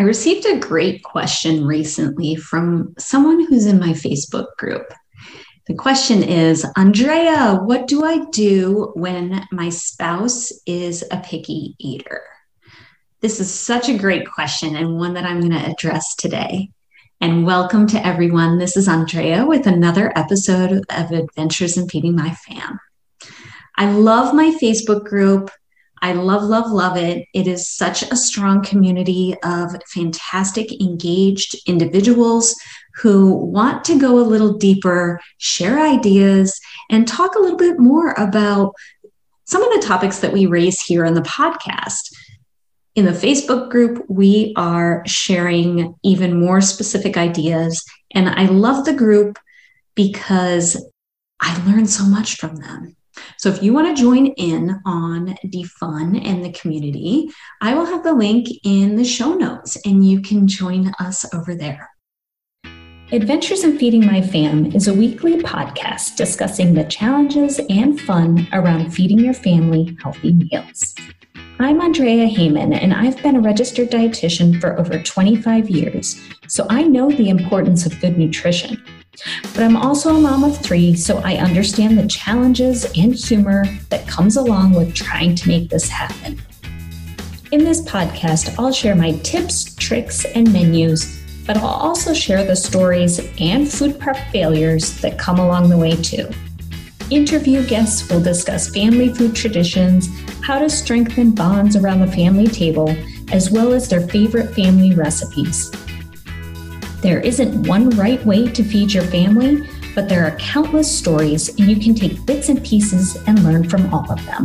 I received a great question recently from someone who's in my Facebook group. The question is Andrea, what do I do when my spouse is a picky eater? This is such a great question and one that I'm going to address today. And welcome to everyone. This is Andrea with another episode of Adventures in Feeding My Fam. I love my Facebook group. I love, love, love it. It is such a strong community of fantastic, engaged individuals who want to go a little deeper, share ideas, and talk a little bit more about some of the topics that we raise here on the podcast. In the Facebook group, we are sharing even more specific ideas. And I love the group because I learn so much from them. So if you want to join in on the fun and the community, I will have the link in the show notes and you can join us over there. Adventures in Feeding My Fam is a weekly podcast discussing the challenges and fun around feeding your family healthy meals. I'm Andrea Heyman, and I've been a registered dietitian for over 25 years, so I know the importance of good nutrition. But I'm also a mom of three, so I understand the challenges and humor that comes along with trying to make this happen. In this podcast, I'll share my tips, tricks, and menus, but I'll also share the stories and food prep failures that come along the way too. Interview guests will discuss family food traditions, how to strengthen bonds around the family table, as well as their favorite family recipes. There isn't one right way to feed your family, but there are countless stories, and you can take bits and pieces and learn from all of them.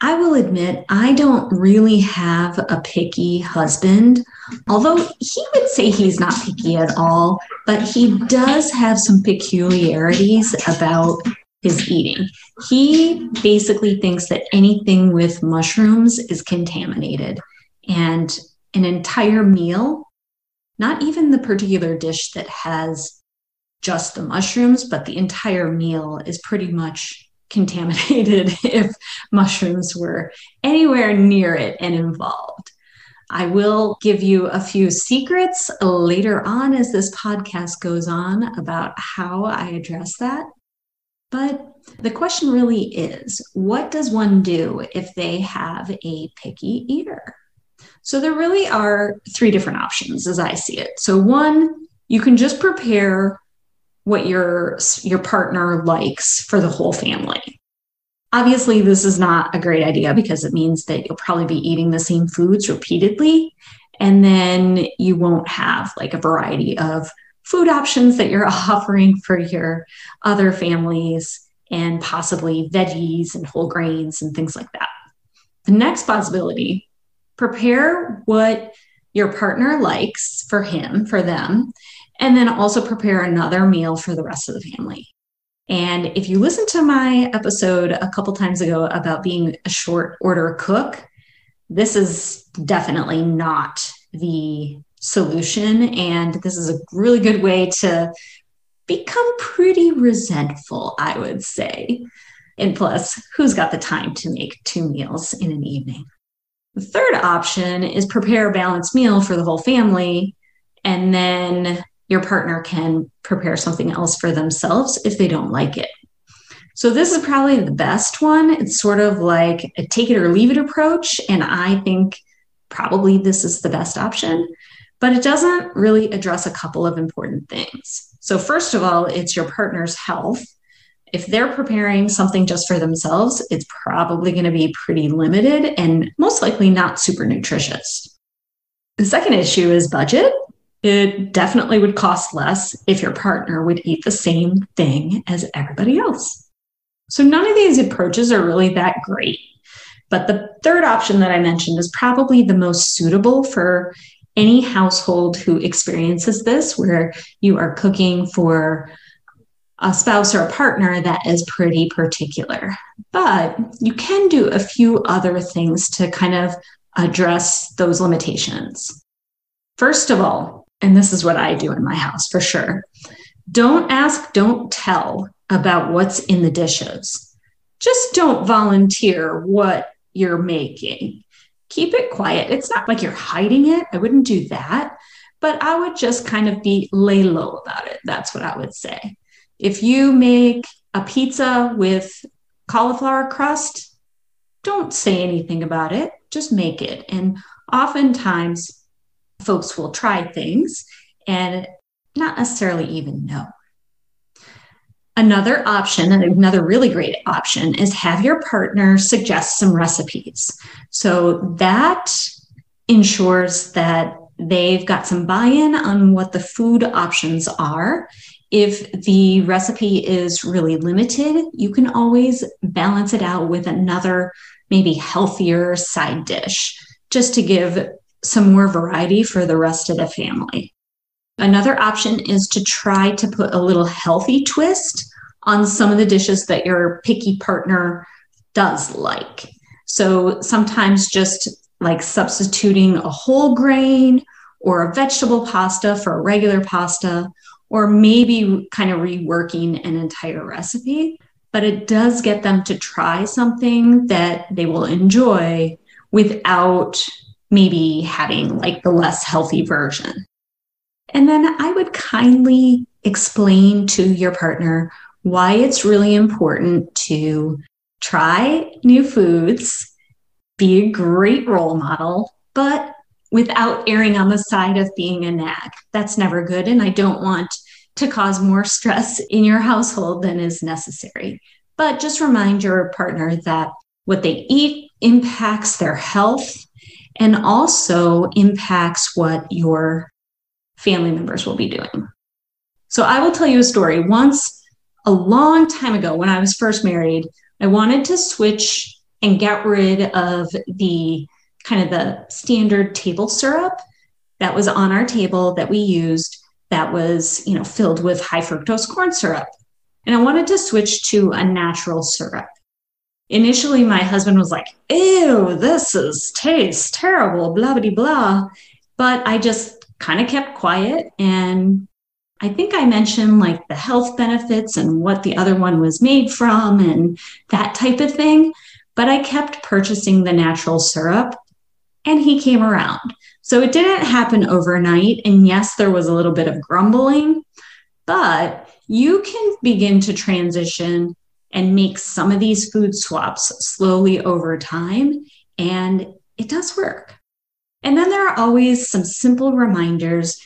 I will admit, I don't really have a picky husband, although he would say he's not picky at all, but he does have some peculiarities about his eating. He basically thinks that anything with mushrooms is contaminated and an entire meal, not even the particular dish that has just the mushrooms, but the entire meal is pretty much contaminated if mushrooms were anywhere near it and involved. I will give you a few secrets later on as this podcast goes on about how I address that. But the question really is what does one do if they have a picky eater? So there really are three different options as I see it. So one, you can just prepare what your your partner likes for the whole family. Obviously, this is not a great idea because it means that you'll probably be eating the same foods repeatedly and then you won't have like a variety of food options that you're offering for your other families and possibly veggies and whole grains and things like that. The next possibility prepare what your partner likes for him, for them, and then also prepare another meal for the rest of the family. And if you listen to my episode a couple times ago about being a short order cook, this is definitely not the solution. And this is a really good way to become pretty resentful, I would say. And plus, who's got the time to make two meals in an evening? The third option is prepare a balanced meal for the whole family, and then your partner can prepare something else for themselves if they don't like it. So, this is probably the best one. It's sort of like a take it or leave it approach. And I think probably this is the best option, but it doesn't really address a couple of important things. So, first of all, it's your partner's health if they're preparing something just for themselves, it's probably going to be pretty limited and most likely not super nutritious. The second issue is budget. It definitely would cost less if your partner would eat the same thing as everybody else. So, none of these approaches are really that great. But the third option that I mentioned is probably the most suitable for any household who experiences this, where you are cooking for a spouse or a partner that is pretty particular. But you can do a few other things to kind of address those limitations. First of all, and this is what I do in my house for sure don't ask, don't tell about what's in the dishes. Just don't volunteer what you're making. Keep it quiet. It's not like you're hiding it. I wouldn't do that, but I would just kind of be lay low about it. That's what I would say. If you make a pizza with cauliflower crust, don't say anything about it. Just make it. And oftentimes, folks will try things and not necessarily even know. Another option, and another really great option, is have your partner suggest some recipes. So that ensures that they've got some buy in on what the food options are. If the recipe is really limited, you can always balance it out with another, maybe healthier side dish, just to give some more variety for the rest of the family. Another option is to try to put a little healthy twist on some of the dishes that your picky partner does like. So sometimes just like substituting a whole grain or a vegetable pasta for a regular pasta, or maybe kind of reworking an entire recipe. But it does get them to try something that they will enjoy without maybe having like the less healthy version. And then I would kindly explain to your partner why it's really important to try new foods, be a great role model, but without erring on the side of being a nag. That's never good. And I don't want to cause more stress in your household than is necessary. But just remind your partner that what they eat impacts their health and also impacts what your family members will be doing. So I will tell you a story. Once, a long time ago, when I was first married, I wanted to switch and get rid of the kind of the standard table syrup that was on our table that we used that was, you know, filled with high fructose corn syrup. And I wanted to switch to a natural syrup. Initially, my husband was like, ew, this is tastes terrible, blah, blah, blah. But I just kind of kept quiet. And I think I mentioned like the health benefits and what the other one was made from and that type of thing. But I kept purchasing the natural syrup and he came around. So it didn't happen overnight. And yes, there was a little bit of grumbling, but you can begin to transition and make some of these food swaps slowly over time. And it does work. And then there are always some simple reminders.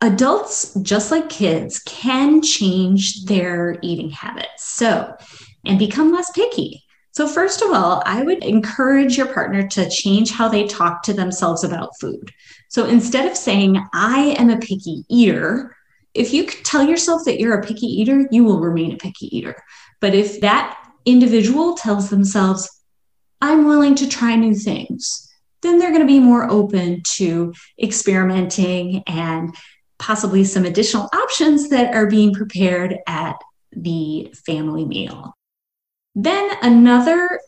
Adults, just like kids, can change their eating habits. So, and become less picky. So, first of all, I would encourage your partner to change how they talk to themselves about food. So, instead of saying, I am a picky eater, if you tell yourself that you're a picky eater, you will remain a picky eater. But if that individual tells themselves, I'm willing to try new things, then they're going to be more open to experimenting and possibly some additional options that are being prepared at the family meal. Then another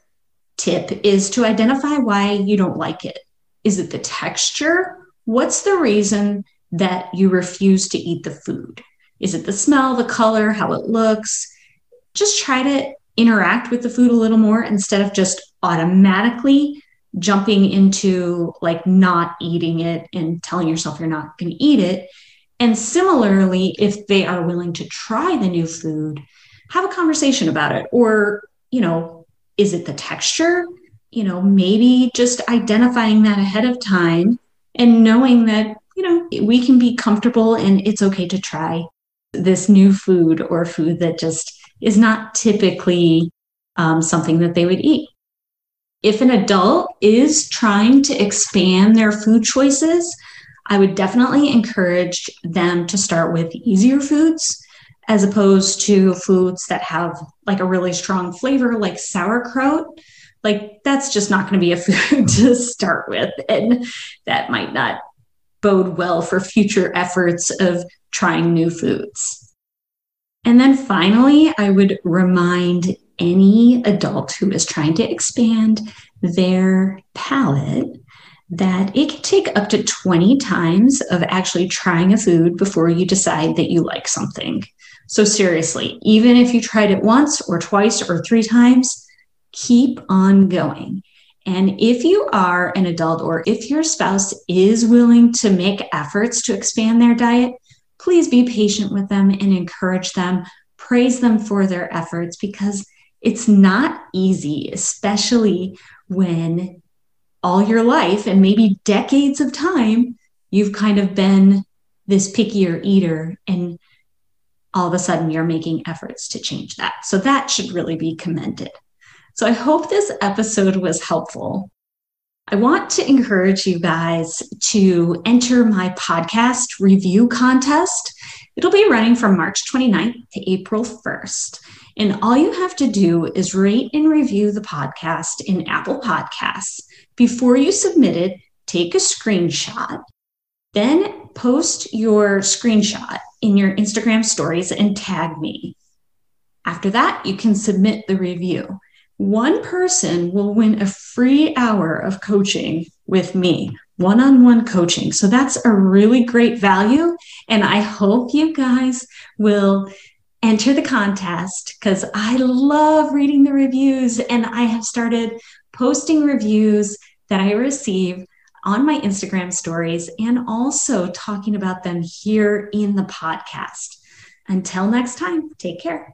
tip is to identify why you don't like it. Is it the texture? What's the reason that you refuse to eat the food? Is it the smell, the color, how it looks? Just try to interact with the food a little more instead of just automatically jumping into like not eating it and telling yourself you're not going to eat it. And similarly, if they are willing to try the new food, have a conversation about it. Or, you know, is it the texture? You know, maybe just identifying that ahead of time and knowing that, you know, we can be comfortable and it's okay to try this new food or food that just is not typically um, something that they would eat if an adult is trying to expand their food choices, I would definitely encourage them to start with easier foods as opposed to foods that have like a really strong flavor, like sauerkraut. Like, that's just not going to be a food to start with. And that might not bode well for future efforts of trying new foods. And then finally, I would remind any adult who is trying to expand their palate that it can take up to 20 times of actually trying a food before you decide that you like something. So, seriously, even if you tried it once or twice or three times, keep on going. And if you are an adult or if your spouse is willing to make efforts to expand their diet, please be patient with them and encourage them, praise them for their efforts because it's not easy, especially when all your life and maybe decades of time, you've kind of been this pickier eater and all of a sudden you're making efforts to change that. So that should really be commended. So I hope this episode was helpful. I want to encourage you guys to enter my podcast review contest. It'll be running from March 29th to April 1st. And all you have to do is rate and review the podcast in Apple Podcasts. Before you submit it, take a screenshot, then post your screenshot in your Instagram stories and tag me. After that, you can submit the review. One person will win a free hour of coaching with me, one on one coaching. So that's a really great value. And I hope you guys will enter the contest because I love reading the reviews and I have started posting reviews that I receive on my Instagram stories and also talking about them here in the podcast. Until next time, take care.